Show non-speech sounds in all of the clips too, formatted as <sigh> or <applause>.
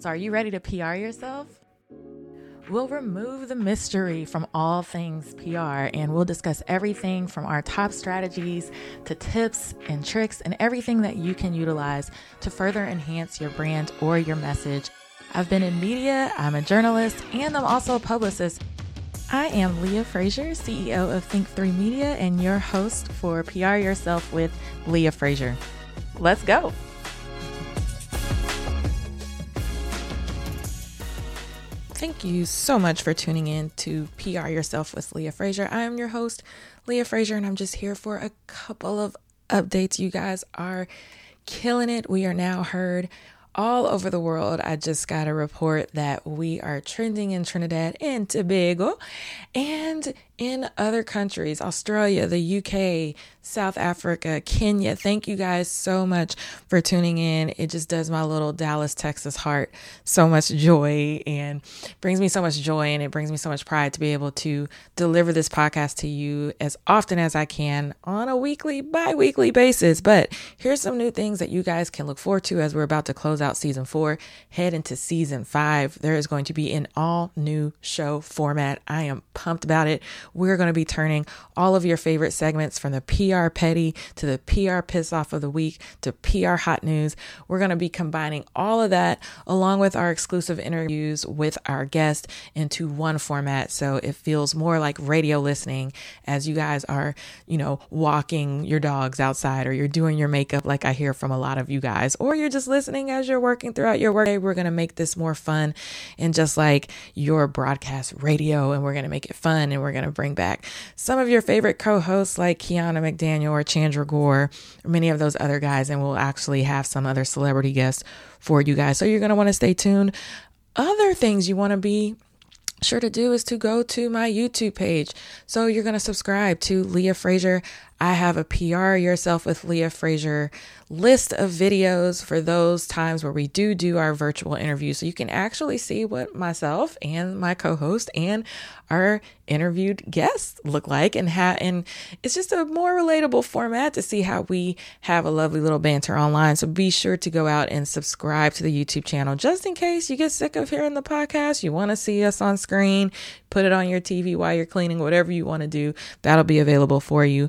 So, are you ready to PR yourself? We'll remove the mystery from all things PR and we'll discuss everything from our top strategies to tips and tricks and everything that you can utilize to further enhance your brand or your message. I've been in media, I'm a journalist, and I'm also a publicist. I am Leah Frazier, CEO of Think3 Media, and your host for PR Yourself with Leah Frazier. Let's go. Thank you so much for tuning in to PR Yourself with Leah Frazier. I am your host, Leah Frazier, and I'm just here for a couple of updates. You guys are killing it. We are now heard all over the world. I just got a report that we are trending in Trinidad and Tobago and in other countries, Australia, the UK, South Africa, Kenya. Thank you guys so much for tuning in. It just does my little Dallas, Texas heart so much joy and brings me so much joy and it brings me so much pride to be able to deliver this podcast to you as often as I can on a weekly, bi weekly basis. But here's some new things that you guys can look forward to as we're about to close out season four, head into season five. There is going to be an all new show format. I am pumped about it we're going to be turning all of your favorite segments from the PR petty to the PR piss off of the week to PR hot news. We're going to be combining all of that along with our exclusive interviews with our guests into one format. So it feels more like radio listening as you guys are, you know, walking your dogs outside or you're doing your makeup, like I hear from a lot of you guys, or you're just listening as you're working throughout your workday. We're going to make this more fun and just like your broadcast radio, and we're going to make it fun and we're going to bring back some of your favorite co hosts like Kiana McDaniel or Chandra Gore, or many of those other guys, and we'll actually have some other celebrity guests for you guys. So you're going to want to stay tuned. Other things you want to be sure to do is to go to my YouTube page. So you're going to subscribe to Leah Frazier. I have a PR Yourself with Leah Frazier list of videos for those times where we do do our virtual interviews. So you can actually see what myself and my co-host and our interviewed guests look like and how and it's just a more relatable format to see how we have a lovely little banter online. So be sure to go out and subscribe to the YouTube channel just in case you get sick of hearing the podcast, you want to see us on screen, put it on your TV while you're cleaning, whatever you want to do, that'll be available for you.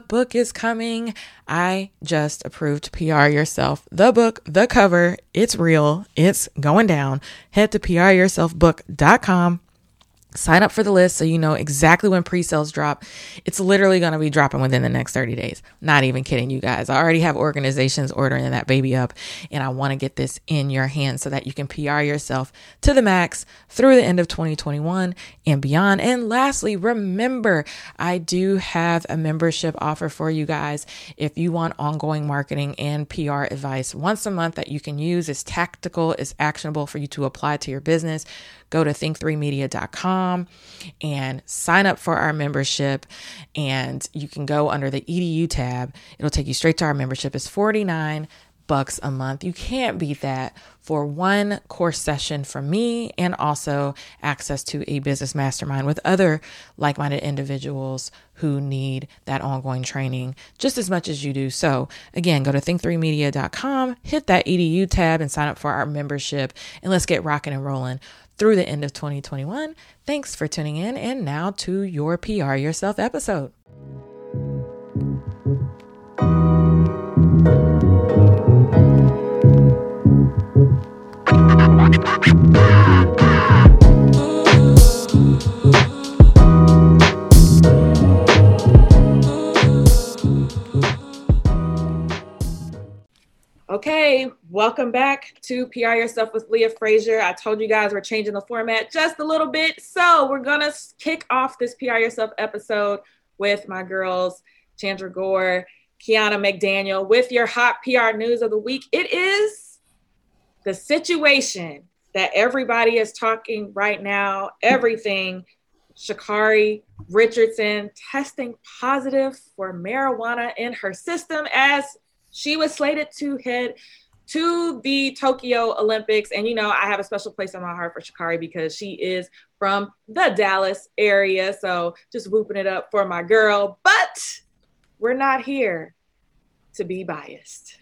Book is coming. I just approved PR Yourself. The book, the cover, it's real. It's going down. Head to pryourselfbook.com Sign up for the list so you know exactly when pre sales drop. It's literally going to be dropping within the next 30 days. Not even kidding you guys. I already have organizations ordering that baby up, and I want to get this in your hands so that you can PR yourself to the max through the end of 2021 and beyond. And lastly, remember, I do have a membership offer for you guys. If you want ongoing marketing and PR advice once a month that you can use, is tactical, is actionable for you to apply to your business go to think3media.com and sign up for our membership. And you can go under the EDU tab. It'll take you straight to our membership. It's 49 bucks a month. You can't beat that for one course session from me and also access to a business mastermind with other like-minded individuals who need that ongoing training just as much as you do. So, again, go to think3media.com, hit that EDU tab and sign up for our membership and let's get rocking and rolling through the end of 2021. Thanks for tuning in, and now to your PR Yourself episode. <laughs> Okay, welcome back to PR Yourself with Leah Frazier. I told you guys we're changing the format just a little bit. So we're going to kick off this PR Yourself episode with my girls, Chandra Gore, Kiana McDaniel, with your hot PR news of the week. It is the situation that everybody is talking right now, everything. Sha'Carri Richardson testing positive for marijuana in her system as she was slated to head to the Tokyo Olympics. And, you know, I have a special place in my heart for Sha'Carri because she is from the Dallas area. So just whooping it up for my girl. But we're not here to be biased.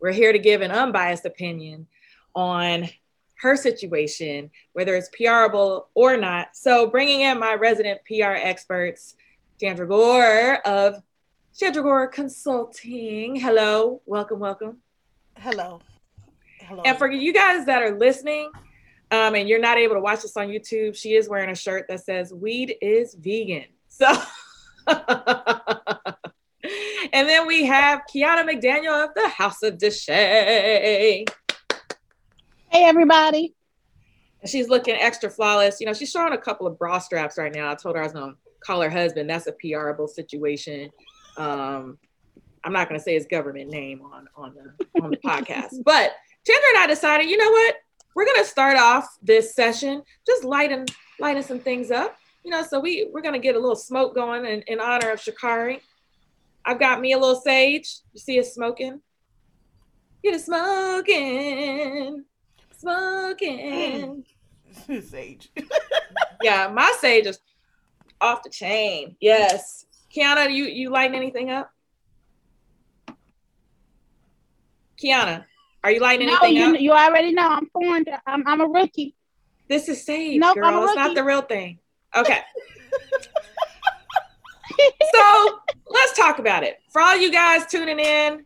We're here to give an unbiased opinion on her situation, whether it's PRable or not. So, bringing in my resident PR experts, Chandra Gore of Chandra Gore Consulting. Hello, welcome, welcome. Hello. Hello. And for you guys that are listening, um, and you're not able to watch this on YouTube, she is wearing a shirt that says "Weed is vegan." So, <laughs> and then we have Kiana McDaniel of the House of Deshay. Hey, everybody. And she's looking extra flawless. You know, she's showing a couple of bra straps right now. I told her I was going to call her husband. That's a PRable situation. Um, I'm not going to say his government name on on the on the podcast, <laughs> but Chandra and I decided, you know what? We're going to start off this session just lighting lighting some things up. You know, so we we're going to get a little smoke going in, in honor of Sha'Carri. I've got me a little sage. You see us smoking? Get it smoking smoking. <laughs> sage. yeah, my sage is off the chain. Yes. Kiana, you you lighting anything up? Kiana, are you lighting no, anything you, up? You already know I'm foreign. I'm, I'm a rookie. This is sage, nope, girl. It's not the real thing. Okay. <laughs> so let's talk about it. For all you guys tuning in,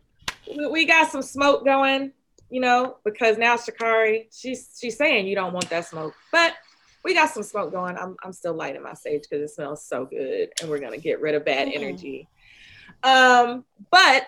we got some smoke going you know, because now Sha'Carri, she's she's saying you don't want that smoke, but we got some smoke going. I'm I'm still lighting my sage because it smells so good, and we're gonna get rid of bad mm-hmm. energy. Um, but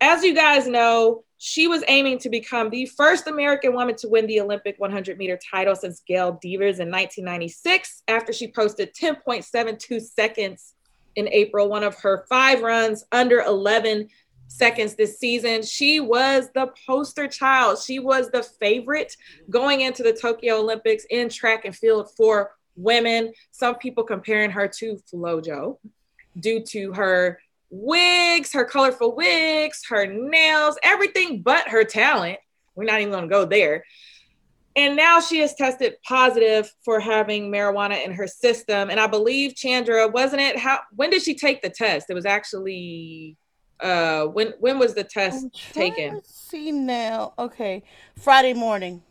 as you guys know, she was aiming to become the first American woman to win the Olympic 100 meter title since Gail Devers in 1996 after she posted 10.72 seconds in April, one of her five runs under 11 seconds this season. She was the poster child. She was the favorite going into the Tokyo Olympics in track and field for women. Some people comparing her to Flojo due to her wigs, her colorful wigs, her nails, everything but her talent. We're not even going to go there. And now she has tested positive for having marijuana in her system. And I believe Chandra, wasn't it? How when did she take the test? It was actually uh when when was the test taken? see now. Okay friday morning.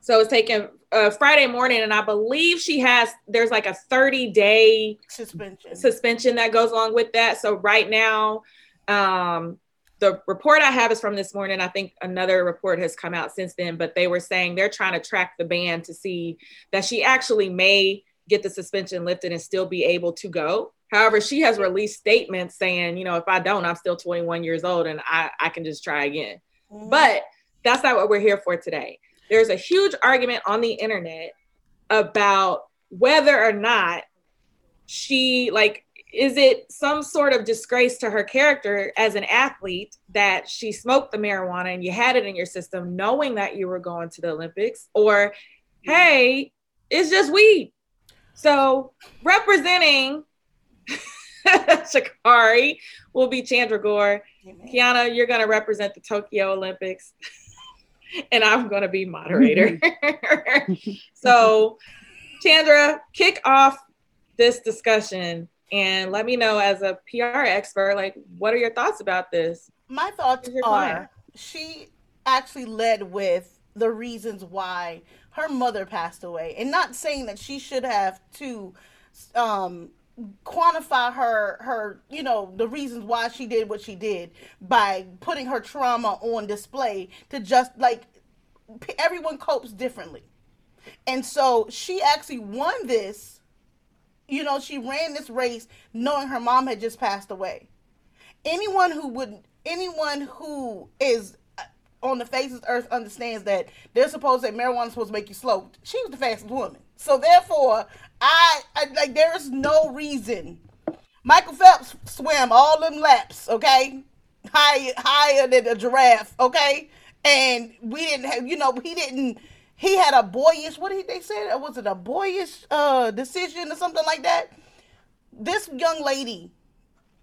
So it's taken uh friday morning and i believe she has there's like a 30 day suspension. suspension that goes along with that. So right now um the report i have is from this morning. I think another report has come out since then but they were saying they're trying to track the ban to see that she actually may get the suspension lifted and still be able to go However, she has released statements saying, you know, if I don't, I'm still 21 years old and I, I can just try again. Mm-hmm. But that's not what we're here for today. There's a huge argument on the internet about whether or not she, like, is it some sort of disgrace to her character as an athlete that she smoked the marijuana and you had it in your system knowing that you were going to the Olympics? Or, hey, it's just weed. So, representing <laughs> Sha'Carri will be Chandra Gore. Amen. Kiana, you're going to represent the Tokyo Olympics, <laughs> and I'm going to be moderator. <laughs> so, Chandra, kick off this discussion and let me know as a PR expert, like, what are your thoughts about this? My thoughts are she actually led with the reasons why her mother passed away, and not saying that she should have to um, quantify her her you know the reasons why she did what she did by putting her trauma on display to just like everyone copes differently. And so she actually won this. You know she ran this race knowing her mom had just passed away. Anyone who would anyone who is uh, on the face of the earth understands that they're supposed to say marijuana is supposed to make you slow. She was the fastest woman. So therefore I, I like there is no reason. Michael Phelps swam all them laps, okay, higher higher than a giraffe, okay, and we didn't have, you know, he didn't. He had a boyish. What did they say? Was it a boyish uh, decision or something like that? This young lady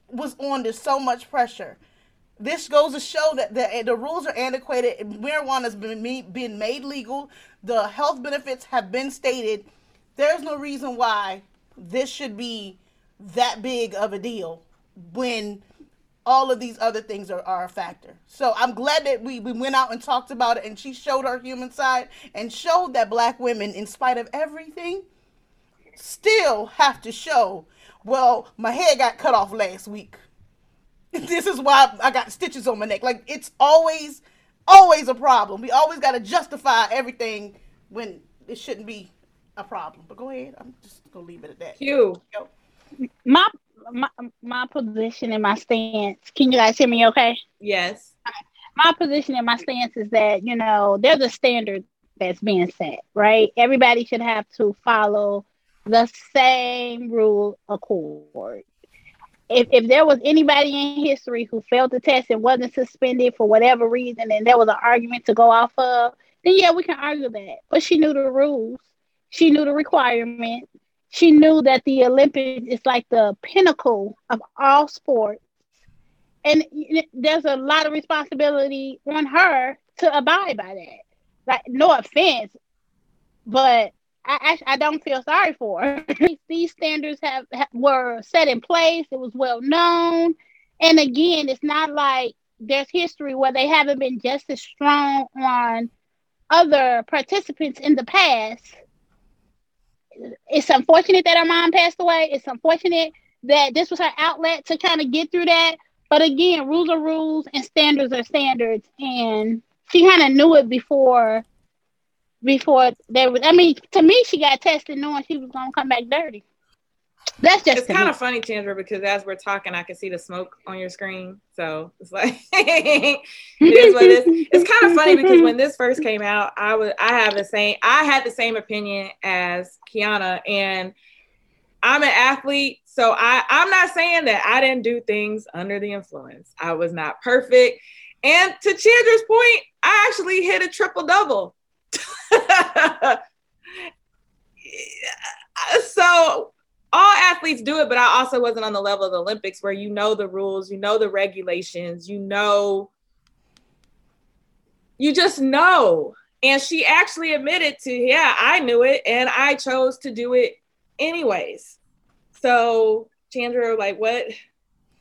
was under so much pressure. This goes to show that the, the rules are antiquated. Marijuana has been, been made legal. The health benefits have been stated there's no reason why this should be that big of a deal when all of these other things are, are a factor. So I'm glad that we, we went out and talked about it and she showed her human side and showed that black women, in spite of everything, still have to show, well, my hair got cut off last week. <laughs> this is why I got stitches on my neck. Like it's always, always a problem. We always got to justify everything when it shouldn't be a problem. But go ahead. I'm just gonna leave it at that. You. My my my position and my stance. Can you guys hear me? Okay. Yes. My position and my stance is that you know there's a standard that's being set, right? Everybody should have to follow the same rule accord. If, if there was anybody in history who failed the test and wasn't suspended for whatever reason, and there was an argument to go off of, then yeah, we can argue that. But she knew the rules, she knew the requirement. she knew that the Olympics is like the pinnacle of all sports. And there's a lot of responsibility on her to abide by that. Like, no offense, but I, I, I don't feel sorry for her. <laughs> These standards have, have were set in place. It was well known, and again, it's not like there's history where they haven't been just as strong on other participants in the past it's unfortunate that her mom passed away. It's unfortunate that this was her outlet to kind of get through that. But again, rules are rules and standards are standards. And she kind of knew it before before there was I mean, to me she got tested knowing she was gonna come back dirty. That's just it's kind of funny, Chandra, because as we're talking, I can see the smoke on your screen. So it's like <laughs> it is what it is. It's kind of funny because when this first came out, I was I have the same I had the same opinion as Kiana, and I'm an athlete, so I I'm not saying that I didn't do things under the influence. I was not perfect, and to Chandra's point, I actually hit a triple double. <laughs> so all athletes do it, but I also wasn't on the level of the Olympics where you know the rules, you know the regulations, you know, you just know. And she actually admitted to, yeah, I knew it and I chose to do it anyways. So, Chandra, like, what,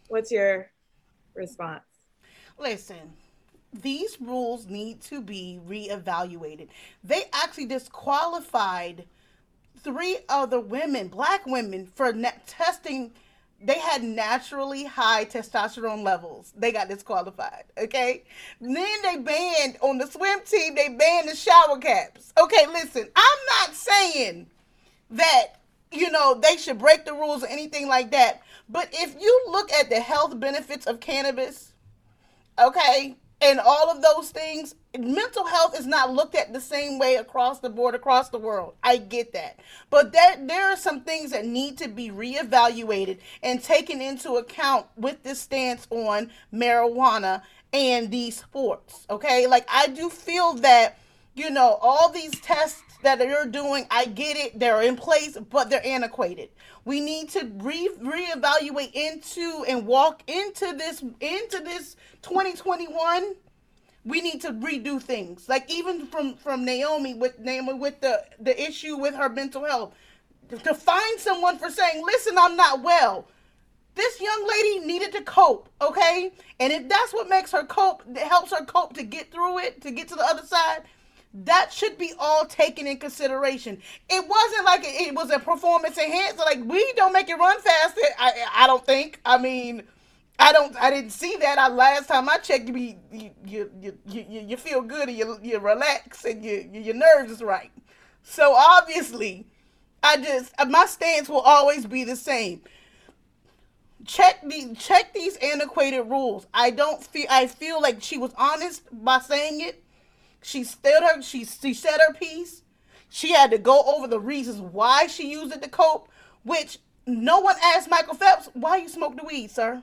what's your response? Listen, these rules need to be reevaluated. They actually disqualified three other women, black women, for testing. They had naturally high testosterone levels. They got disqualified. Okay. Then they banned on the swim team. They banned the shower caps. Okay, listen. I'm not saying that you know they should break the rules or anything like that. But if you look at the health benefits of cannabis, okay, and all of those things, mental health is not looked at the same way across the board across the world. I get that. But that there are some things that need to be reevaluated and taken into account with this stance on marijuana and these sports okay? Like i do feel that you know all these tests that you're doing i get it they're in place but they're antiquated we need to re reevaluate into and walk into this into this 2021 we need to redo things. Like even from from Naomi with Naomi with the the issue with her mental health, to find someone for saying, "Listen, I'm not well." This young lady needed to cope, okay? And if that's what makes her cope, that helps her cope to get through it, to get to the other side, that should be all taken in consideration. It wasn't like it, was a performance enhancer. Like we don't make it run faster. I I don't think. I mean, I don't. I didn't see that. I last time I checked, you be you you you you, feel good and you you relax and you your nerves is right. So obviously, I just my stance will always be the same. Check the check these antiquated rules. I don't feel. I feel like she was honest by saying it. She stood her. She she said her piece. She had to go over the reasons why she used it to cope. Which no one asked Michael Phelps why you smoke the weed, sir.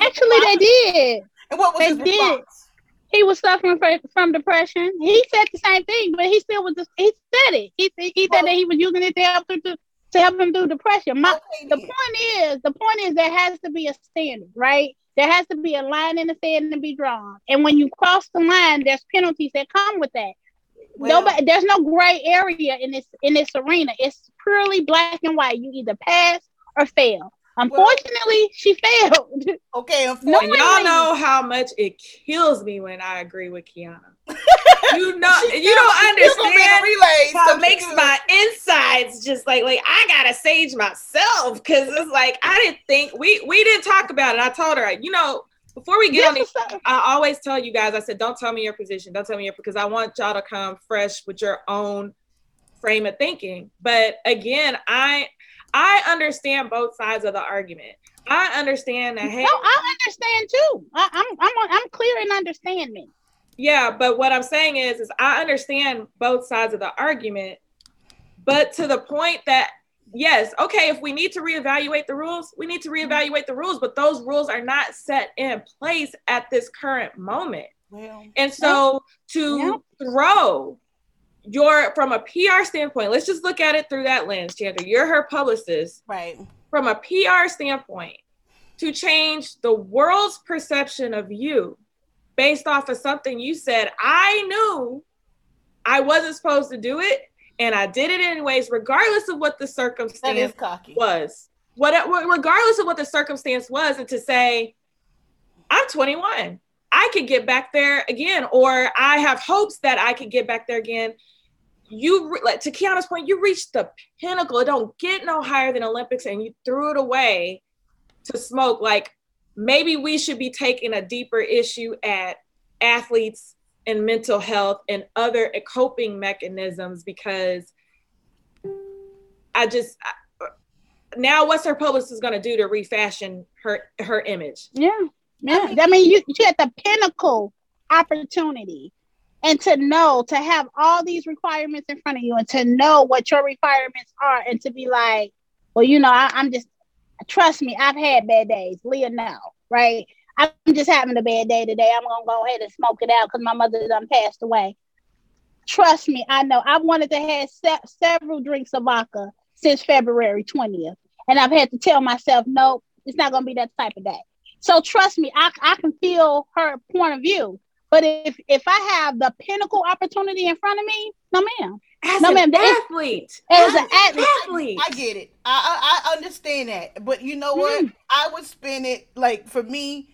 Actually, they did. And what was they his response? He was suffering from depression. He said the same thing, but he still was. Just, He said it. He, he said that he was using it to help him to, to help him through depression. My, okay, the point is, the point is, there has to be a standard, right? There has to be a line in the sand to be drawn, and when you cross the line, there's penalties that come with that. Well, Nobody, there's no gray area in this in this arena. It's purely black and white. You either pass or fail. Unfortunately, well, she failed. <laughs> Okay, unfortunately. y'all know how much it kills me when I agree with Kiana. <laughs> you know, you don't understand relays, how it makes my insides just like like I gotta sage myself because it's like I didn't think we we didn't talk about it. I told her, you know, before we get yes, on the, I always tell you guys, I said, don't tell me your position, don't tell me your because I want y'all to come fresh with your own frame of thinking. But again, I I understand both sides of the argument. I understand that. Hey, no, I understand too. I, am I'm, I'm I'm clear in understanding. Yeah, but what I'm saying is, is I understand both sides of the argument, but to the point that yes, okay, if we need to reevaluate the rules, we need to reevaluate the rules, but those rules are not set in place at this current moment. Well, and so to throw your from a PR standpoint, let's just look at it through that lens, Chandra. You're her publicist. Right. From a PR standpoint, to change the world's perception of you based off of something you said, I knew I wasn't supposed to do it, and I did it anyways, regardless of what the circumstance was. What regardless of what the circumstance was, and to say, I'm 21. I could get back there again, or I have hopes that I could get back there again. You like to Kiana's point, you reached the pinnacle. It don't get no higher than Olympics, and you threw it away to smoke. Like maybe we should be taking a deeper issue at athletes and mental health and other coping mechanisms because I just now what's her publicist going to do to refashion her her image? Yeah. Yeah, I mean, you, you had the pinnacle opportunity, and to know to have all these requirements in front of you, and to know what your requirements are, and to be like, well, you know, I, am just trust me, I've had bad days. Leah now, right? I'm just having a bad day today. I'm gonna go ahead and smoke it out because my mother done passed away. Trust me, I know. I've wanted to have se- several drinks of vodka since February 20th, and I've had to tell myself, nope, it's not gonna be that type of day. So trust me, I, I can feel her point of view. But if if I have the pinnacle opportunity in front of me, no ma'am. As no, an ma'am, athlete. As, an athlete. athlete. I, I, get it. I, I, I understand that. But you know what? Mm. I would spin it like for me,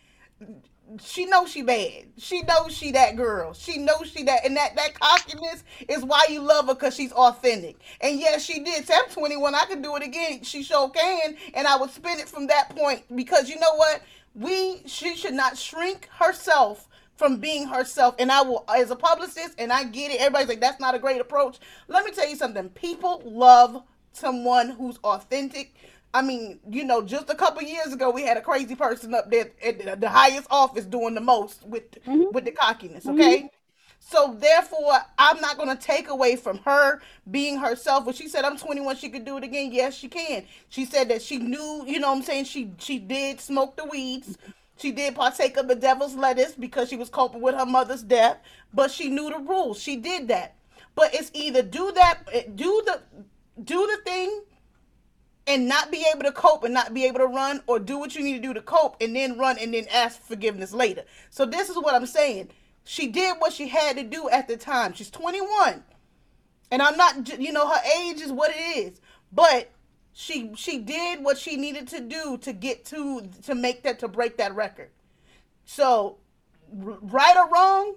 she knows she bad. She knows she that girl. She knows she that, and that that cockiness is why you love her because she's authentic. And yes, she did. Say, I'm 21. I can do it again. She sure can, and I would spin it from that point because you know what? we she should not shrink herself from being herself. And I will, as a publicist, and I get it. Everybody's like, that's not a great approach. Let me tell you something. People love someone who's authentic. I mean, you know, just a couple years ago, we had a crazy person up there at the highest office doing the most with mm-hmm. with the cockiness. Okay, mm-hmm. So therefore, I'm not going to take away from her being herself. When she said I'm 21, she could do it again. Yes, she can. She said that she knew, you know what I'm saying? She she did smoke the weeds. She did partake of the devil's lettuce because she was coping with her mother's death, but she knew the rules. She did that. But it's either do that eh, do the do the thing and not be able to cope and not be able to run or do what you need to do to cope and then run and then ask forgiveness later. So this is what I'm saying she did what she had to do at the time. She's 21. And I'm not you know her age is what it is. But she she did what she needed to do to get to to make that to break that record. So right or wrong,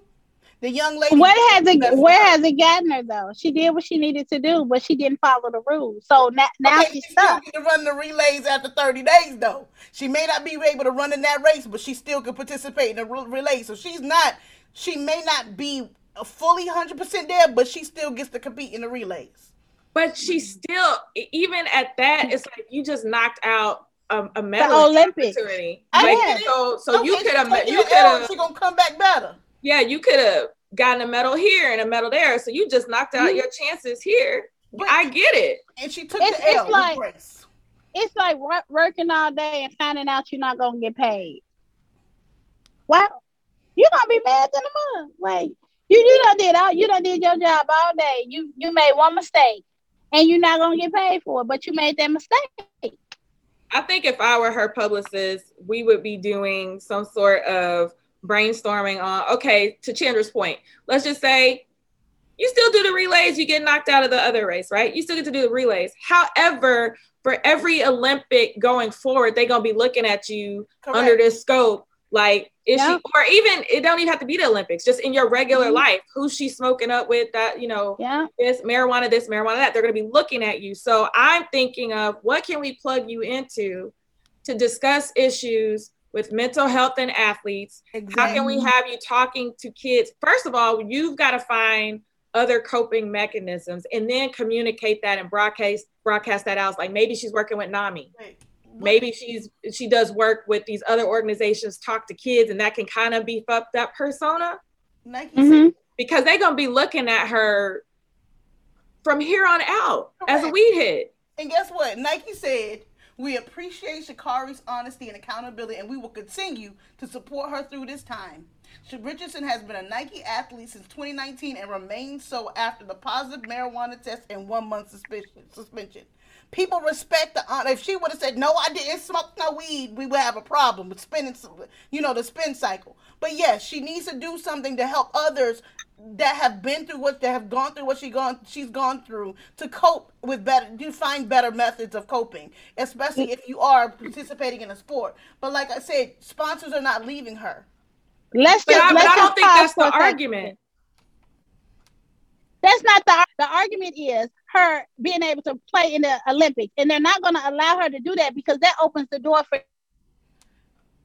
the young lady. Where has it Where has it gotten her though? She did what she needed to do, but she didn't follow the rules. So now, now okay, she's she stuck. to run the relays after thirty days though. She may not be able to run in that race, but she still can participate in the relay. So she's not she may not be fully 100% there, but she still gets to compete in the relays. But she still, even at that, it's like you just knocked out a, a medal the Olympics. opportunity. Like, so, so okay, you could have, you could have, she gonna come back better. Yeah, you could have gotten a medal here and a medal there. So you just knocked out mm-hmm. your chances here. But I get it. And she took it's, the L. It's like, it's like working all day and finding out you're not gonna get paid. Wow you're gonna be mad in a month. Like you you done did all you done did your job all day. You you made one mistake and you're not gonna get paid for it, but you made that mistake. I think if I were her publicist, we would be doing some sort of brainstorming on okay, to Chandra's point, let's just say you still do the relays, you get knocked out of the other race, right? You still get to do the relays. However, for every Olympic going forward, they're gonna be looking at you Correct. under this scope. Like, is she or even it don't even have to be the Olympics, just in your regular mm-hmm. life, who's she smoking up with that, you know, yeah, this marijuana, this marijuana, that. They're gonna be looking at you. So I'm thinking of what can we plug you into to discuss issues with mental health and athletes. Exactly. How can we have you talking to kids? First of all, you've got to find other coping mechanisms and then communicate that and broadcast broadcast that out like maybe she's working with nami maybe she's she does work with these other organizations talk to kids and that can kind of beef up that persona mm-hmm. because they're gonna be looking at her from here on out Correct. as a weed head and guess what nike said we appreciate sha'carri's honesty and accountability and we will continue to support her through this time Richardson has been a Nike athlete since 2019 and remains so after the positive marijuana test and one month suspension. People respect the honor. If she would have said, "No, I didn't smoke no weed," we would have a problem with spinning, you know, the spin cycle. But yes, she needs to do something to help others that have been through what that have gone through what she gone she's gone through to cope with better to find better methods of coping especially if you are participating in a sport but like i said sponsors are not leaving her Let's but just. I, let's I don't think that's the argument. That's not the the argument. Is her being able to play in the Olympics, and they're not going to allow her to do that because that opens the door for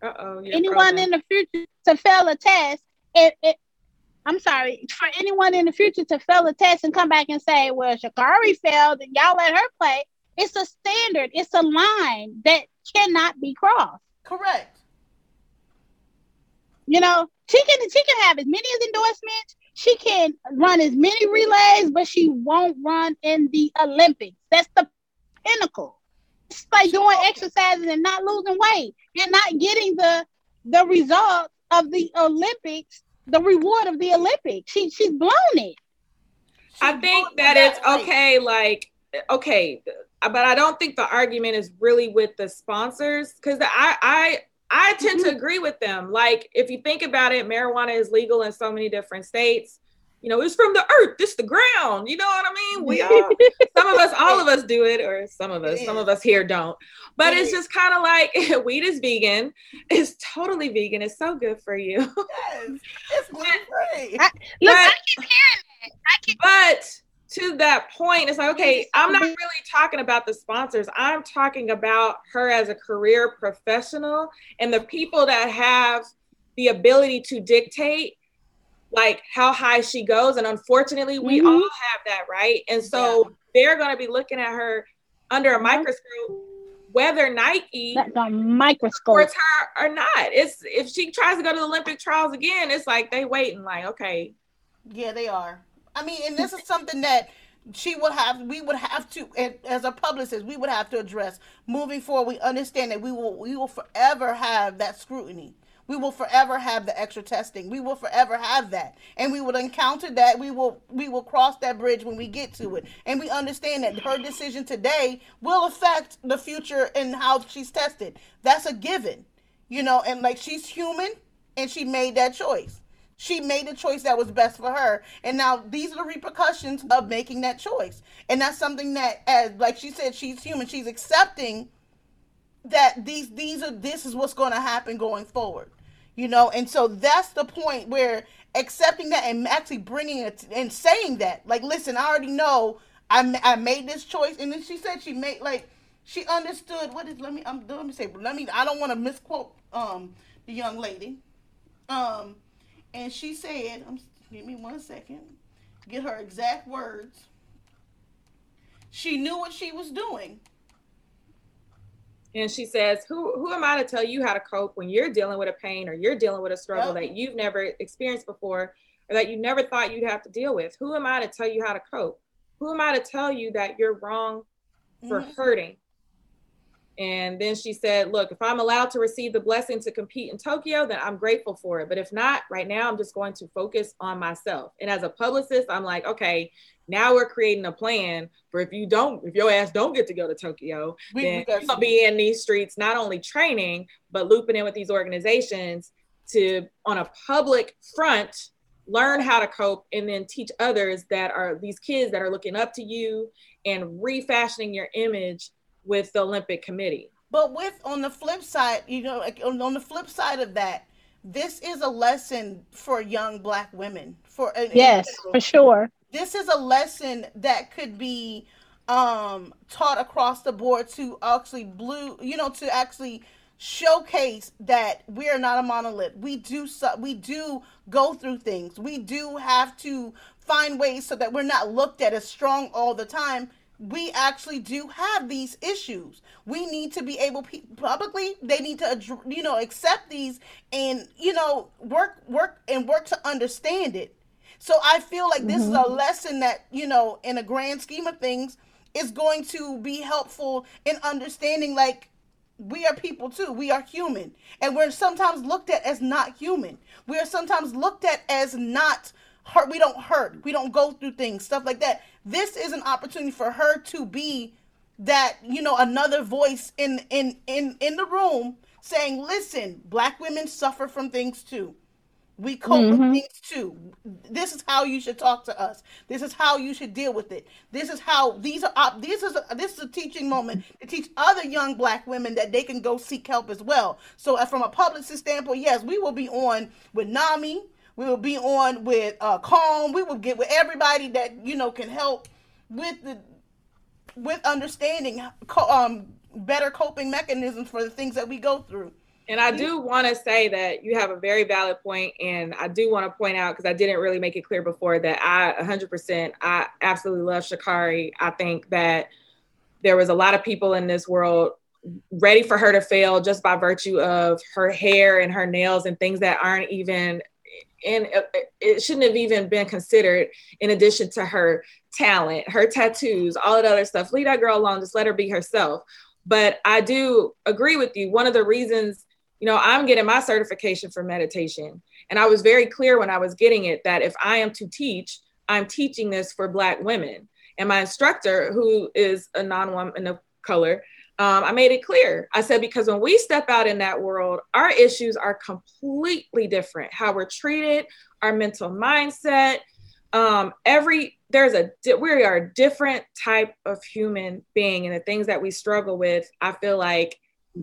Uh-oh, anyone in the future to fail a test. It, it, I'm sorry for anyone in the future to fail a test and come back and say, "Well, Sha'Carri failed, and y'all let her play." It's a standard. It's a line that cannot be crossed. Correct. You know, she can she can have as many as endorsements. She can run as many relays, but she won't run in the Olympics. That's the pinnacle. It's like doing exercises and not losing weight and not getting the the result of the Olympics, the reward of the Olympics. She she's blown it. I think that it's okay, like okay, but I don't think the argument is really with the sponsors because I I I tend to mm-hmm. agree with them. Like, if you think about it, marijuana is legal in so many different states. You know, it's from the earth, it's the ground. You know what I mean? We all, <laughs> some of us, all of us do it, or some of us, some of us here don't. But it's just kind of like <laughs> weed is vegan. It's totally vegan. It's so good for you. Yes, it's <laughs> gluten free. Look, I keep hearing that. I keep- but to that point, it's like, okay, I'm not really talking about the sponsors. I'm talking about her as a career professional and the people that have the ability to dictate like how high she goes. And unfortunately, we mm-hmm. all have that, right? And so yeah. they're going to be looking at her under a microscope, whether Nike that's microscope supports her or not. It's if she tries to go to the Olympic trials again, it's like they waiting, like, okay. Yeah, they are. I mean, and this is something that she would have we would have to as a publicist we would have to address. Moving forward we understand that we will we will forever have that scrutiny. We will forever have the extra testing. We will forever have that. And we will encounter that. We will we will cross that bridge when we get to it. And we understand that her decision today will affect the future and how she's tested. That's a given you know and like she's human and she made that choice she made a choice that was best for her. And now these are the repercussions of making that choice. And that's something that as like she said, she's human. She's accepting that these these are this is what's going to happen going forward. You know, and so that's the point where accepting that and actually bringing it and saying that, like, listen, I already know I, I made this choice, and then she said she made like she understood what is let me I'm let me say let me I don't want to misquote um the young lady um and she said, um, "Give me one second. Get her exact words. She knew what she was doing." And she says, "Who who am I to tell you how to cope when you're dealing with a pain or you're dealing with a struggle yep. that you've never experienced before or that you never thought you'd have to deal with? Who am I to tell you how to cope? Who am I to tell you that you're wrong for mm-hmm. hurting? And then she said, Look, if I'm allowed to receive the blessing to compete in Tokyo, then I'm grateful for it. But if not, right now, I'm just going to focus on myself. And as a publicist, I'm like, okay, now we're creating a plan for if you don't, if your ass don't get to go to Tokyo, we, then we you'll be in these streets, not only training, but looping in with these organizations to, on a public front, learn how to cope and then teach others that are these kids that are looking up to you and refashioning your image with the olympic committee but with on the flip side you know like on, on the flip side of that this is a lesson for young black women for yes for sure this is a lesson that could be um taught across the board to actually blue you know to actually showcase that we are not a monolith. We do we do go through things. We do have to find ways so that we're not looked at as strong all the time. We actually do have these issues. We need to be able publicly. They need to you know accept these and you know work work and work to understand it. So I feel like this mm-hmm. is a mm-hmm. lesson that you know in a grand scheme of things is going to be helpful in understanding like we are people too. We are human. And we're sometimes looked at as not human. We are sometimes looked at as not hurt. We don't hurt. We don't go through things, stuff like that. This is an opportunity for her to be that, you know, another voice in in in in the room saying, "Listen, black women suffer from things too. We cope mm-hmm. with things too. This is how you should talk to us. This is how you should deal with it. This is how these are. Uh, this is a, this is a teaching moment to teach other young black women that they can go seek help as well. So, uh, from a publicist standpoint, yes, we will be on with Nami. We will be on with uh, Calm. We will get with everybody that you know can help with the with understanding um, better coping mechanisms for the things that we go through. And I do want to say that you have a very valid point, and I do want to point out because I didn't really make it clear before that I 100% I absolutely love Sha'Carri. I think that there was a lot of people in this world ready for her to fail just by virtue of her hair and her nails and things that aren't even and uh, it shouldn't have even been considered in addition to her talent, her tattoos, all that other stuff. Leave that girl alone, just let her be herself. But I do agree with you. One of the reasons you know, I'm getting my certification for meditation. And I was very clear when I was getting it that if I am to teach, I'm teaching this for Black women. And my instructor, who is a non woman of color, um, I made it clear. I said, because when we step out in that world, our issues are completely different. How we're treated, our mental mindset, um, every there's a we are a different type of human being, and the things that we struggle with, I feel like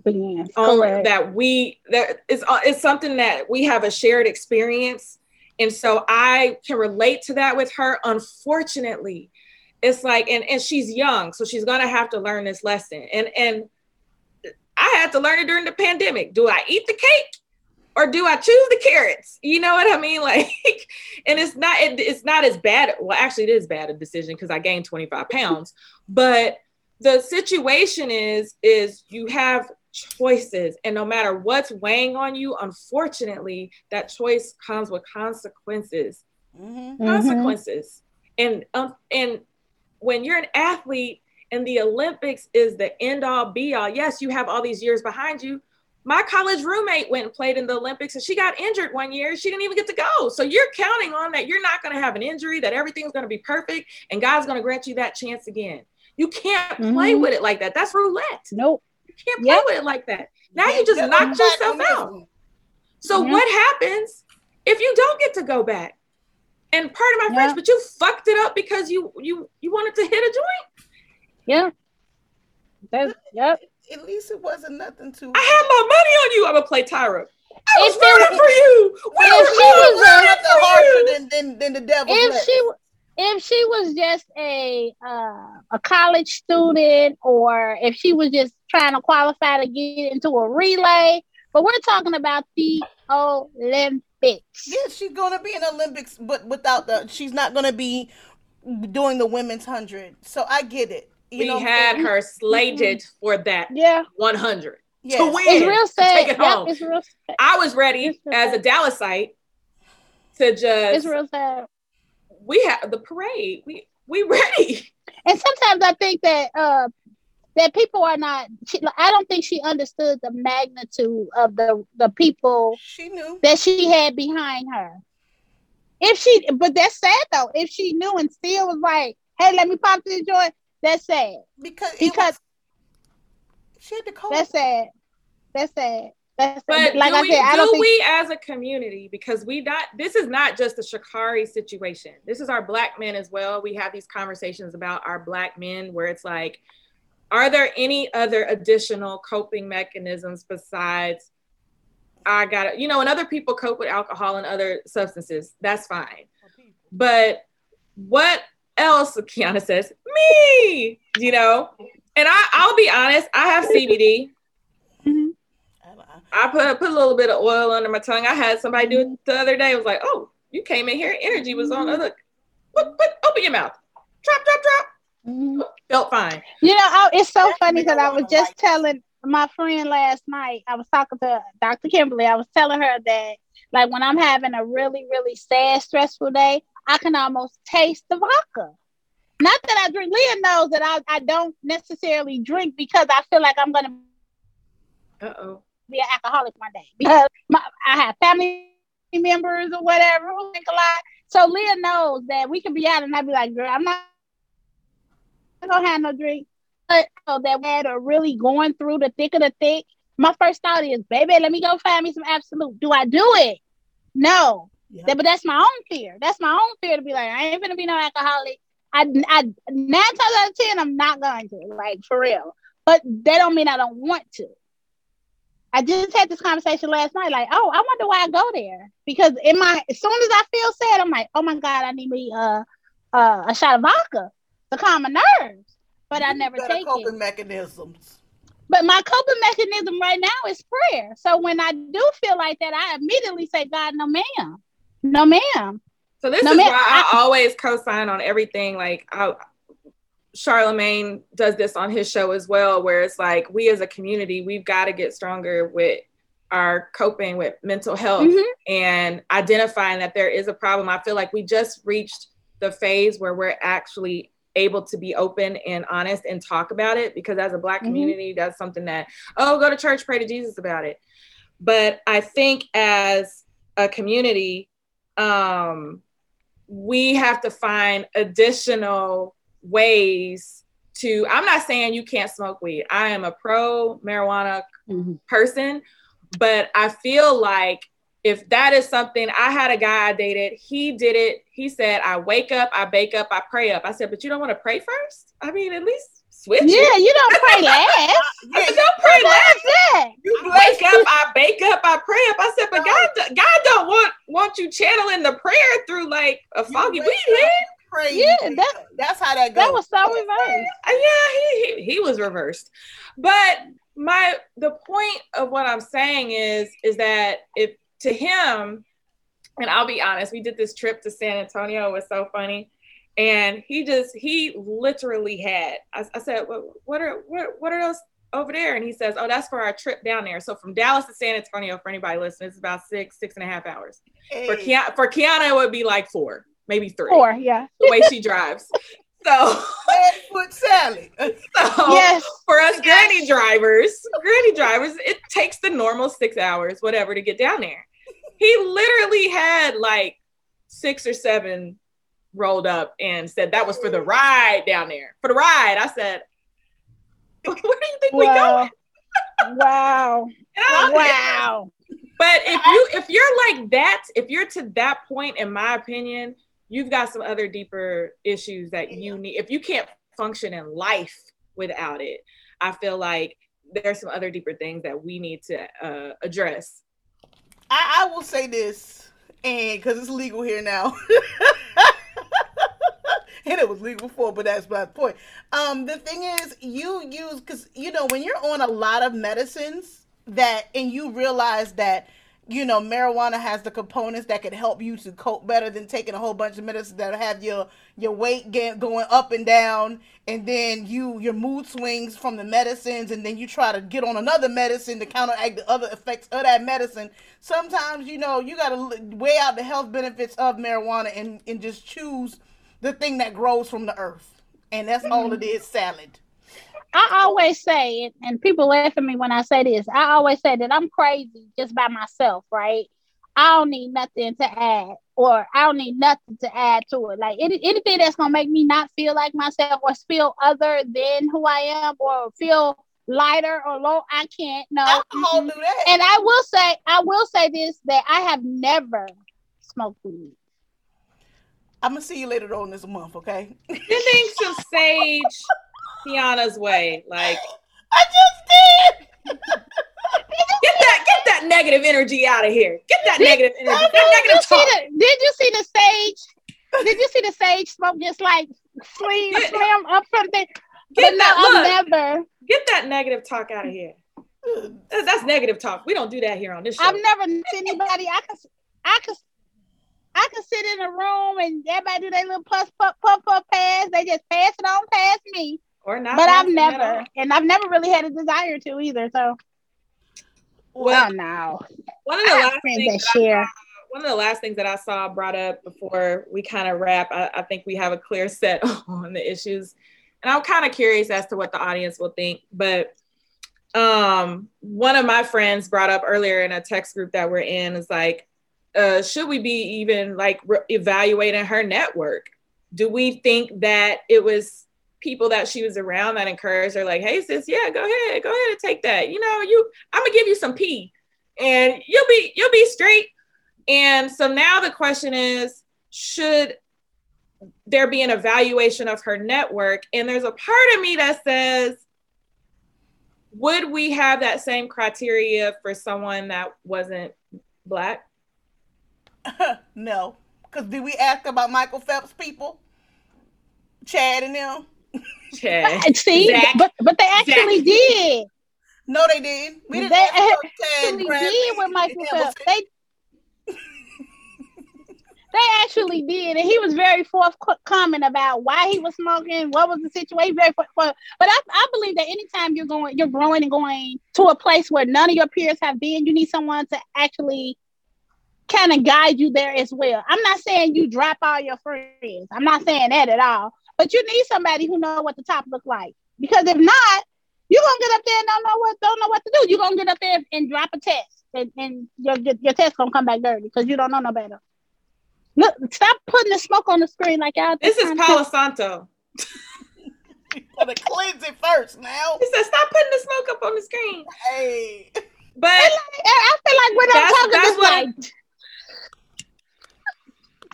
Yes, um, that we that is uh, it's something that we have a shared experience and so i can relate to that with her unfortunately it's like and and she's young so she's gonna have to learn this lesson and and i had to learn it during the pandemic do i eat the cake or do i choose the carrots you know what i mean <laughs> like and it's not it, it's not as bad well actually it is bad a decision because i gained 25 pounds but the situation is is you have choices. And no matter what's weighing on you, unfortunately, that choice comes with consequences. Mm-hmm. Consequences. And um, and when you're an athlete and the Olympics is the end all be all, yes, you have all these years behind you. My college roommate went and played in the Olympics and she got injured one year. She didn't even get to go. So you're counting on that you're not going to have an injury, that everything's going to be perfect, and God's going to grant you that chance again. You can't play mm-hmm. with it like that. That's roulette. Nope. You can't play yep. with it like that. Now you just knocked yourself out. So what happens if you don't get to go back? And part of my friends, but you fucked it up because you you you wanted to hit a joint. Yeah. That's yep. At least it wasn't nothing to. I had my money on you. I'm gonna play Tyra. I was rooting for you. We if were, she was harsher than, than, than the devil. If she if she was just a uh, a college student or if she was just trying to qualify to get into a relay, but we're talking about the Olympics. Yeah, she's going to be in Olympics, but without the, she's not going to be doing the women's hundred. So I get it. You we know had her slated mm-hmm. for that. Yeah, one hundred yes. to win. It's real sad. take it yep, home. Real sad. I was ready as a Dallasite to just. It's real sad we have the parade. We we ready. And sometimes I think that uh that people are not she, I don't think she understood the magnitude of the the people she knew that she had behind her. If she but that's sad though. If she knew and still was like, hey, let me pop this joint, that's sad. Because because was, she had to call. That's sad. That's sad. That's, but like I we, said, I do think... we as a community because we not this is not just a Sha'Carri situation. This is our black men as well. We have these conversations about our black men where it's like, are there any other additional coping mechanisms besides I got to, You know, and other people cope with alcohol and other substances. That's fine. But what else? Kiana says, me. You know, and I, I'll be honest. I have CBD. Mm-hmm. I put put a little bit of oil under my tongue. I had somebody do it mm-hmm. the other day. It was like, oh, you came in here, energy was on. i Look, put, put, open your mouth. Drop, drop, drop. Mm-hmm. Felt fine. You know, I, it's so funny because I was just telling my friend last night. I was talking to Dr. Kimberly. I was telling her that, like, when I'm having a really, really sad, stressful day, I can almost taste the vodka. Not that I drink. Leah knows that I, I don't necessarily drink because I feel like I'm gonna. Uh oh be an alcoholic one day because my, I have family members or whatever who drink a lot. So Leah knows that we can be out and I'd be like, girl, I'm not gonna have no drink. But so that we are really going through the thick of the thick. My first thought is, baby, let me go find me some Absolut. Do I do it? No. Yeah. But that's my own fear. That's my own fear to be like, I ain't gonna be no alcoholic. I, I nine times out of ten, I'm not going to, like for real. But that don't mean I don't want to. I just had this conversation last night, like, oh, I wonder why I go there. Because in my as soon as I feel sad, I'm like, oh my God, I need me uh, uh, a shot of vodka to calm my nerves. But you I never take coping it. mechanisms. But my coping mechanism right now is prayer. So when I do feel like that, I immediately say, God, no ma'am. No ma'am. So this no, is why I, I always co-sign on everything. Like I Charlemagne does this on his show as well, where it's like we as a community, we've got to get stronger with our coping with mental health mm-hmm. and identifying that there is a problem. I feel like we just reached the phase where we're actually able to be open and honest and talk about it because as a black mm-hmm. community that's something that oh go to church pray to jesus about it but i think as a community um we have to find additional ways to i'm not saying you can't smoke weed i am a pro marijuana mm-hmm. person but i feel like if that is something i had a guy i dated. He did it. He said i wake up i bake up i pray up. I said but you don't want to pray first? I mean at least switch yeah it. you don't pray last <laughs> yeah, don't pray last you wake up i bake up i pray up. I said but god god don't want want you channeling the prayer through like a foggy weed head crazy. Yeah, that, that's how that goes. That was so reversed. Uh, yeah, he, he he was reversed. But my the point of what I'm saying is is that if to him, and I'll be honest, we did this trip to San Antonio. It was so funny. And he just he literally had. I, I said, well, "What are what what are those over there?" And he says, "Oh, that's for our trip down there." So from Dallas to San Antonio, for anybody listening, it's about six six and a half hours. Hey. For Kiana, for Kiana, it would be like four maybe three. Four, yeah. <laughs> The way she drives. So foot Sally. <laughs> So yes. for us granny drivers, granny drivers, it takes the normal six hours, whatever, to get down there. He literally had like six or seven rolled up and said that was for the ride down there. For the ride. I said, <laughs> where do you think <laughs> wow. we going? wow. wow. But if you if you're like that, if you're to that point, in my opinion, you've got some other deeper issues that you need. If you can't function in life without it, I feel like there's some other deeper things that we need to uh, address. I, I will say this, and because it's legal here now. <laughs> and it was legal before, but that's my point. Um, the thing is, you use because you know when you're on a lot of medicines that, and you realize that you know, marijuana has the components that could help you to cope better than taking a whole bunch of medicines that have your your weight get, going up and down, and then you your mood swings from the medicines, and then you try to get on another medicine to counteract the other effects of that medicine. Sometimes, you know, you got to weigh out the health benefits of marijuana and and just choose the thing that grows from the earth, and that's mm-hmm. all it is: salad. I always say, it, and people laugh at me when I say this, I always say that I'm crazy just by myself, right? I don't need nothing to add, or I don't need nothing to add to it. Like any, anything that's gonna make me not feel like myself or feel other than who I am or feel lighter or low. I can't. No. Alcohol do that. And I will say, I will say this that I have never smoked weed. I'm gonna see you later on this month, okay? Sending <laughs> some sage Kiana's way. Like I just did. get that get that negative energy out of here. Get that Did- negative energy. Did That you negative see talk. the? Did you see the sage? Did you see the sage smoke just like Yeah. slim up from there? Get But that look. never, Get that negative talk out of here. That's, negative talk. We don't do that here on this show. I've never seen anybody. I can, I can, I can sit in a room and everybody do their little puff, puff, puff, puff pass. They just pass it on past me. Or not. but I've never, and I've never really had a desire to either. So, Well, well, no. One of the last things that that I share. one of the last things that I saw brought up before we kind of wrap, I, I think we have a clear <laughs> set on the issues. And I'm kind of curious as to what the audience will think. But um, one of my friends brought up earlier in a text group that we're in is like, uh, should we be even like re- evaluating her network? Do we think that it was people that she was around that encouraged her, like, hey, sis, yeah, go ahead, go ahead and take that. You know, you, I'm gonna give you some pee, and you'll be, you'll be straight. And so now the question is, should there be an evaluation of her network? And there's a part of me that says, would we have that same criteria for someone that wasn't black? <laughs> no. Because did we ask about Michael Phelps people? Chad and them? Chad. <laughs> See, Zach. but but they actually Zach. did. No, they didn't. We didn't They ask Chad, Actually Bradley, did with Michael and Phelps. They they actually did, and he was very forthcoming about why he was smoking, what was the situation. Very forth- but I, I believe that anytime you're going, you're growing and going to a place where none of your peers have been, you need someone to actually kind of guide you there as well. I'm not saying you drop all your friends. I'm not saying that at all. But you need somebody who know what the top look like. Because if not, you're gonna get up there and don't know what don't know what to do. You're gonna get up there and drop a test, and, and your, your your test gonna come back dirty because you don't know no better. Look, stop putting the smoke on the screen like y'all. This is trying to- Palo Santo. <laughs> Gotta cleanse it first now. He said, stop putting the smoke up on the screen. Hey. But I I feel like when I'm talking, that's it's what- like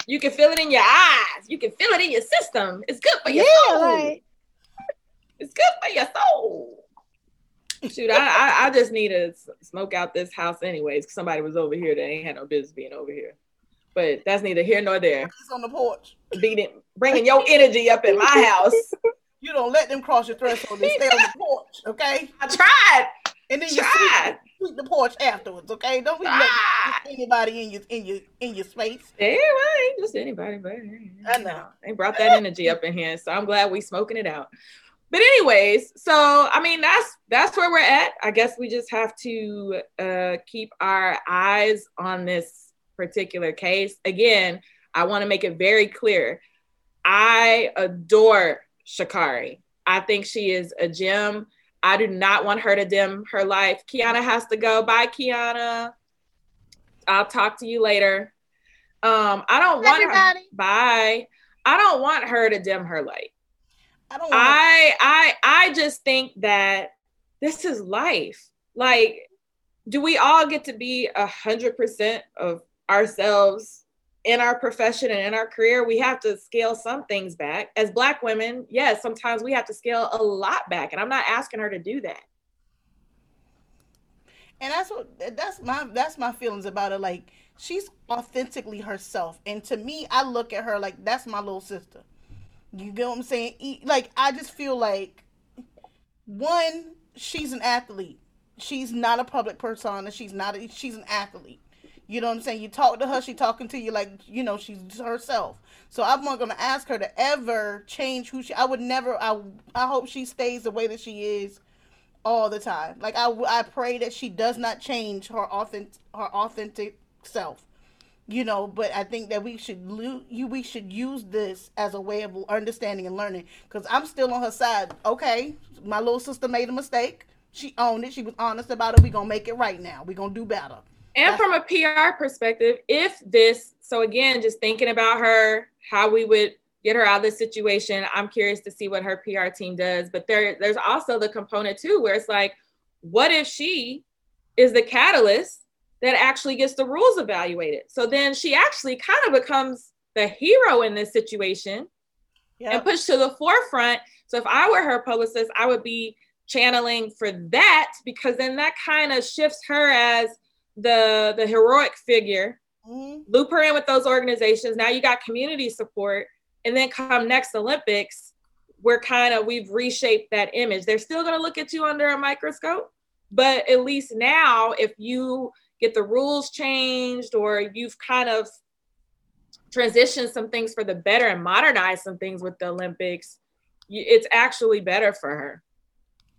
you can feel it in your eyes. You can feel it in your system. It's good for your yeah, soul. like It's good for your soul. Shoot, I, I, I just need to smoke out this house anyways. somebody was over here that ain't had no business being over here. But that's neither here nor there. It's on the porch. Beating, bringing your energy up in my house. You don't let them cross your threshold. They stay on the porch, okay? I tried, And then you sweep, sweep the porch afterwards, okay? Don't be Ah. anybody in your in your in your space. Yeah, well, ain't just anybody, but I know. They brought that energy up in here, so I'm glad we smoking it out. But anyways, so I mean that's that's where we're at. I guess we just have to uh, keep our eyes on this particular case. Again, I want to make it very clear. I adore Sha'Carri. I think she is a gem. I do not want her to dim her life. Kiana has to go. Bye, Kiana. I'll talk to you later. Um, I don't want her. Bye. I don't want her to dim her light. I don't I I I just think that this is life. Like, do we all get to be a hundred percent of ourselves in our profession and in our career? We have to scale some things back. As black women, yes, sometimes we have to scale a lot back. And I'm not asking her to do that. and that's what that's my that's my feelings about her. Like she's authentically herself, and to me, I look at her like that's my little sister. You get what I'm saying? Like I just feel like one, she's an athlete. She's not a public persona. She's not. A, she's an athlete. You know what I'm saying? You talk to her, she talking to you like you know she's herself. So I'm not gonna ask her to ever change who she. I would never. I I hope she stays the way that she is all the time. Like I, I pray that she does not change her authentic her authentic self. You know, but I think that we should you we should use this as a way of understanding and learning. Because I'm still on her side. Okay, my little sister made a mistake. She owned it. She was honest about it. We gonna make it right now. We gonna do better. And from a PR perspective, if this, so again, just thinking about her, how we would get her out of this situation. I'm curious to see what her PR team does. But there, there's also the component too, where it's like, what if she is the catalyst that actually gets the rules evaluated? So then she actually kind of becomes the hero in this situation yep. and pushed to the forefront. So if I were her publicist, I would be channeling for that because then that kind of shifts her as the the heroic figure mm-hmm. loop her in with those organizations. Now you got community support. And then come next olympics we're kind of we've reshaped that image. They're still going to look at you under a microscope but at least now if you get the rules changed or you've kind of transitioned some things for the better and modernized some things with the olympics it's actually better for her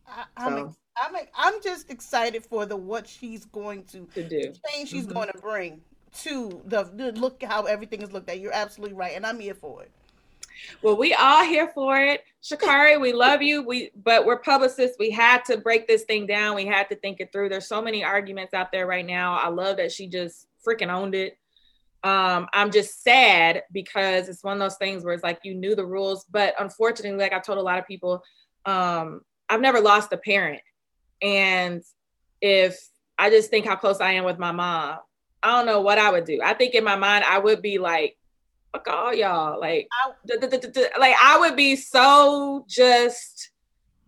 I, am so. I'm, I'm just excited for the what she's going to, to do, change she's mm-hmm. going to bring to the, the look how everything is looked at. You're absolutely right, and I'm here for it. Well, we all here for it. Sha'Carri, we love you. We but we're publicists. We had to break this thing down. We had to think it through. There's so many arguments out there right now. I love that she just freaking owned it. Um, I'm just sad because it's one of those things where it's like you knew the rules, but unfortunately, like I told a lot of people, um, I've never lost a parent. And if I just think how close I am with my mom, I don't know what I would do. I think in my mind I would be like, fuck all y'all. Like, like I would be so just.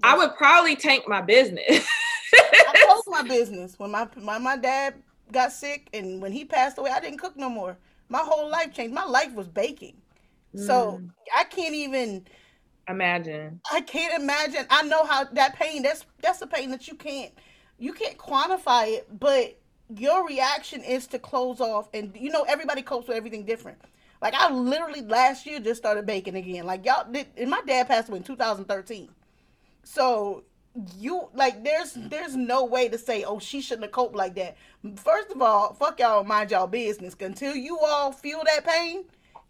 I would probably tank my business. <laughs> I closed my business when my, my my dad got sick and when he passed away. I didn't cook no more. My whole life changed. My life was baking, mm. so I can't even imagine. I can't imagine. I know how that pain. That's that's a pain that you can't you can't quantify it, but your reaction is to close off and you know everybody copes with everything different like i literally last year just started baking again like y'all did and my dad passed away in 2013 so you like there's there's no way to say oh she shouldn't have coped like that first of all fuck y'all mind y'all business until you all feel that pain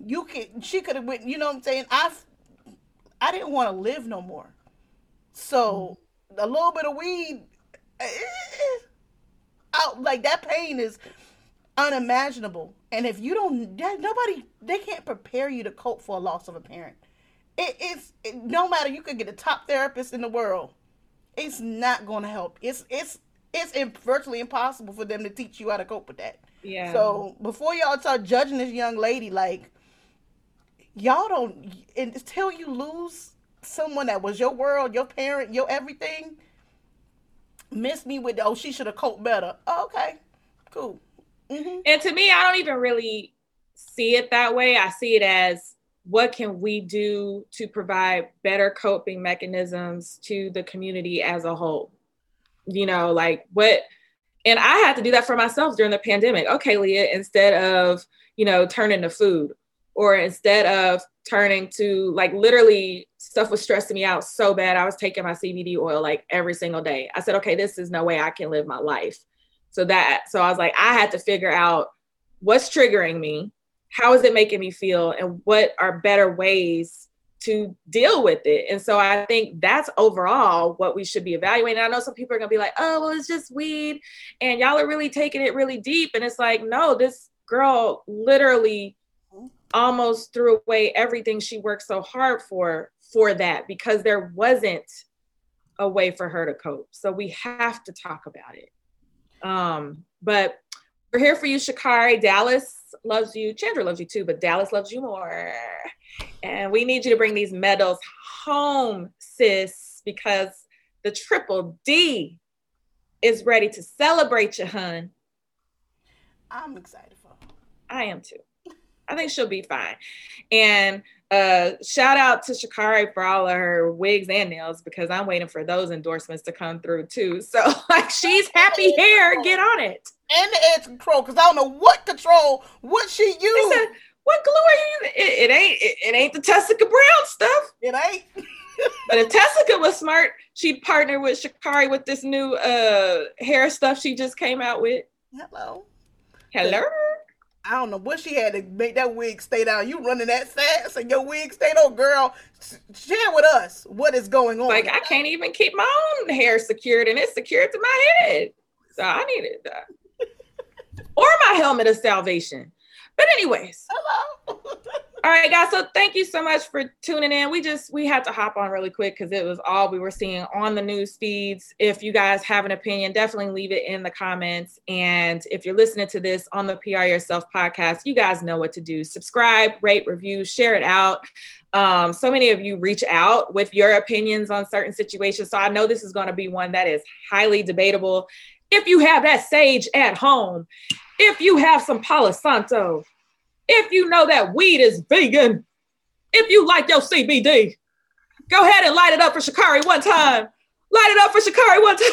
you can she could have went you know what i'm saying i i didn't want to live no more so mm. a little bit of weed eh, out like that pain is unimaginable. And if you don't, nobody, they can't prepare you to cope for a loss of a parent. It's it, no matter you could get a top therapist in the world, it's not going to help. It's it's it's virtually impossible for them to teach you how to cope with that. Yeah. So before y'all start judging this young lady, like y'all don't until you lose someone that was your world, your parent, your everything miss me with oh she should have coped better. Oh, okay, cool. Mm-hmm. And to me, I don't even really see it that way. I see it as what can we do to provide better coping mechanisms to the community as a whole. You know, like what and I had to do that for myself during the pandemic. Okay, Leah, instead of, you know, turning to food or instead of turning to like literally stuff was stressing me out so bad. I was taking my CBD oil like every single day. I said, okay, this is no way I can live my life. So that, so I was like, I had to figure out what's triggering me, how is it making me feel, and what are better ways to deal with it. And so I think that's overall what we should be evaluating. I know some people are gonna be like, oh, well, it's just weed, and y'all are really taking it really deep. And it's like, no, this girl literally almost threw away everything she worked so hard for for that because there wasn't a way for her to cope. So we have to talk about it. Um, but we're here for you, Sha'Carri. Dallas loves you. Chandra loves you too, but Dallas loves you more. And we need you to bring these medals home, sis, because the triple D is ready to celebrate you, hun. I'm excited for her. I am too. I think she'll be fine. And uh, shout out to Sha'Carri for all of her wigs and nails because I'm waiting for those endorsements to come through too. So <laughs> like she's happy hair, get on it. And the edge control because I don't know what control what she used. Said, what glue are you? It, it ain't it, it, ain't the Tessica Brown stuff. It ain't. <laughs> but if Tessica was smart, she'd partner with Sha'Carri with this new uh hair stuff she just came out with. Hello. Hello. I don't know what she had to make that wig stay down. You running that fast and your wig stayed on, girl. Share with us what is going on. Like I can't even keep my own hair secured, and it's secured to my head. So I needed that. <laughs> or my helmet of salvation. But anyways. Hello. <laughs> all right, guys. So thank you so much for tuning in. We just we had to hop on really quick because it was all we were seeing on the news feeds. If you guys have an opinion, definitely leave it in the comments. And if you're listening to this on the PR Yourself podcast, you guys know what to do. Subscribe, rate, review, share it out. Um, so many of you reach out with your opinions on certain situations. So I know this is going to be one that is highly debatable. If you have that sage at home, if you have some Palo Santo, if you know that weed is vegan, if you like your CBD, go ahead and light it up for Sha'Carri one time. Light it up for Sha'Carri <laughs> one time.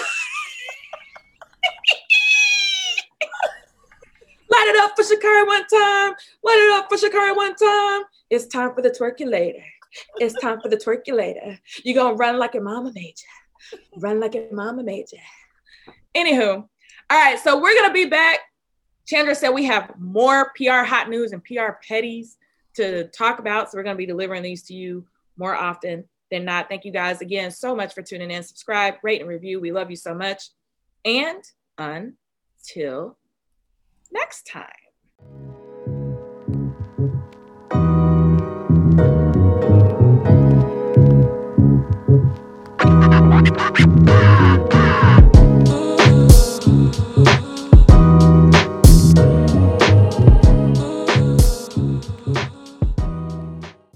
light it up for Sha'Carri one time. Light it up for Sha'Carri one time. It's time for the twerkulator. It's time for the twerkulator. You're gonna run like your mama made you. Run like your mama made you. Anywho, all right, so we're gonna be back Chandra said we have more PR hot news and PR petties to talk about. So we're to be delivering these to you more often than not. Thank you guys again so much for tuning in. Subscribe, rate, and review. We love you so much. And until next time.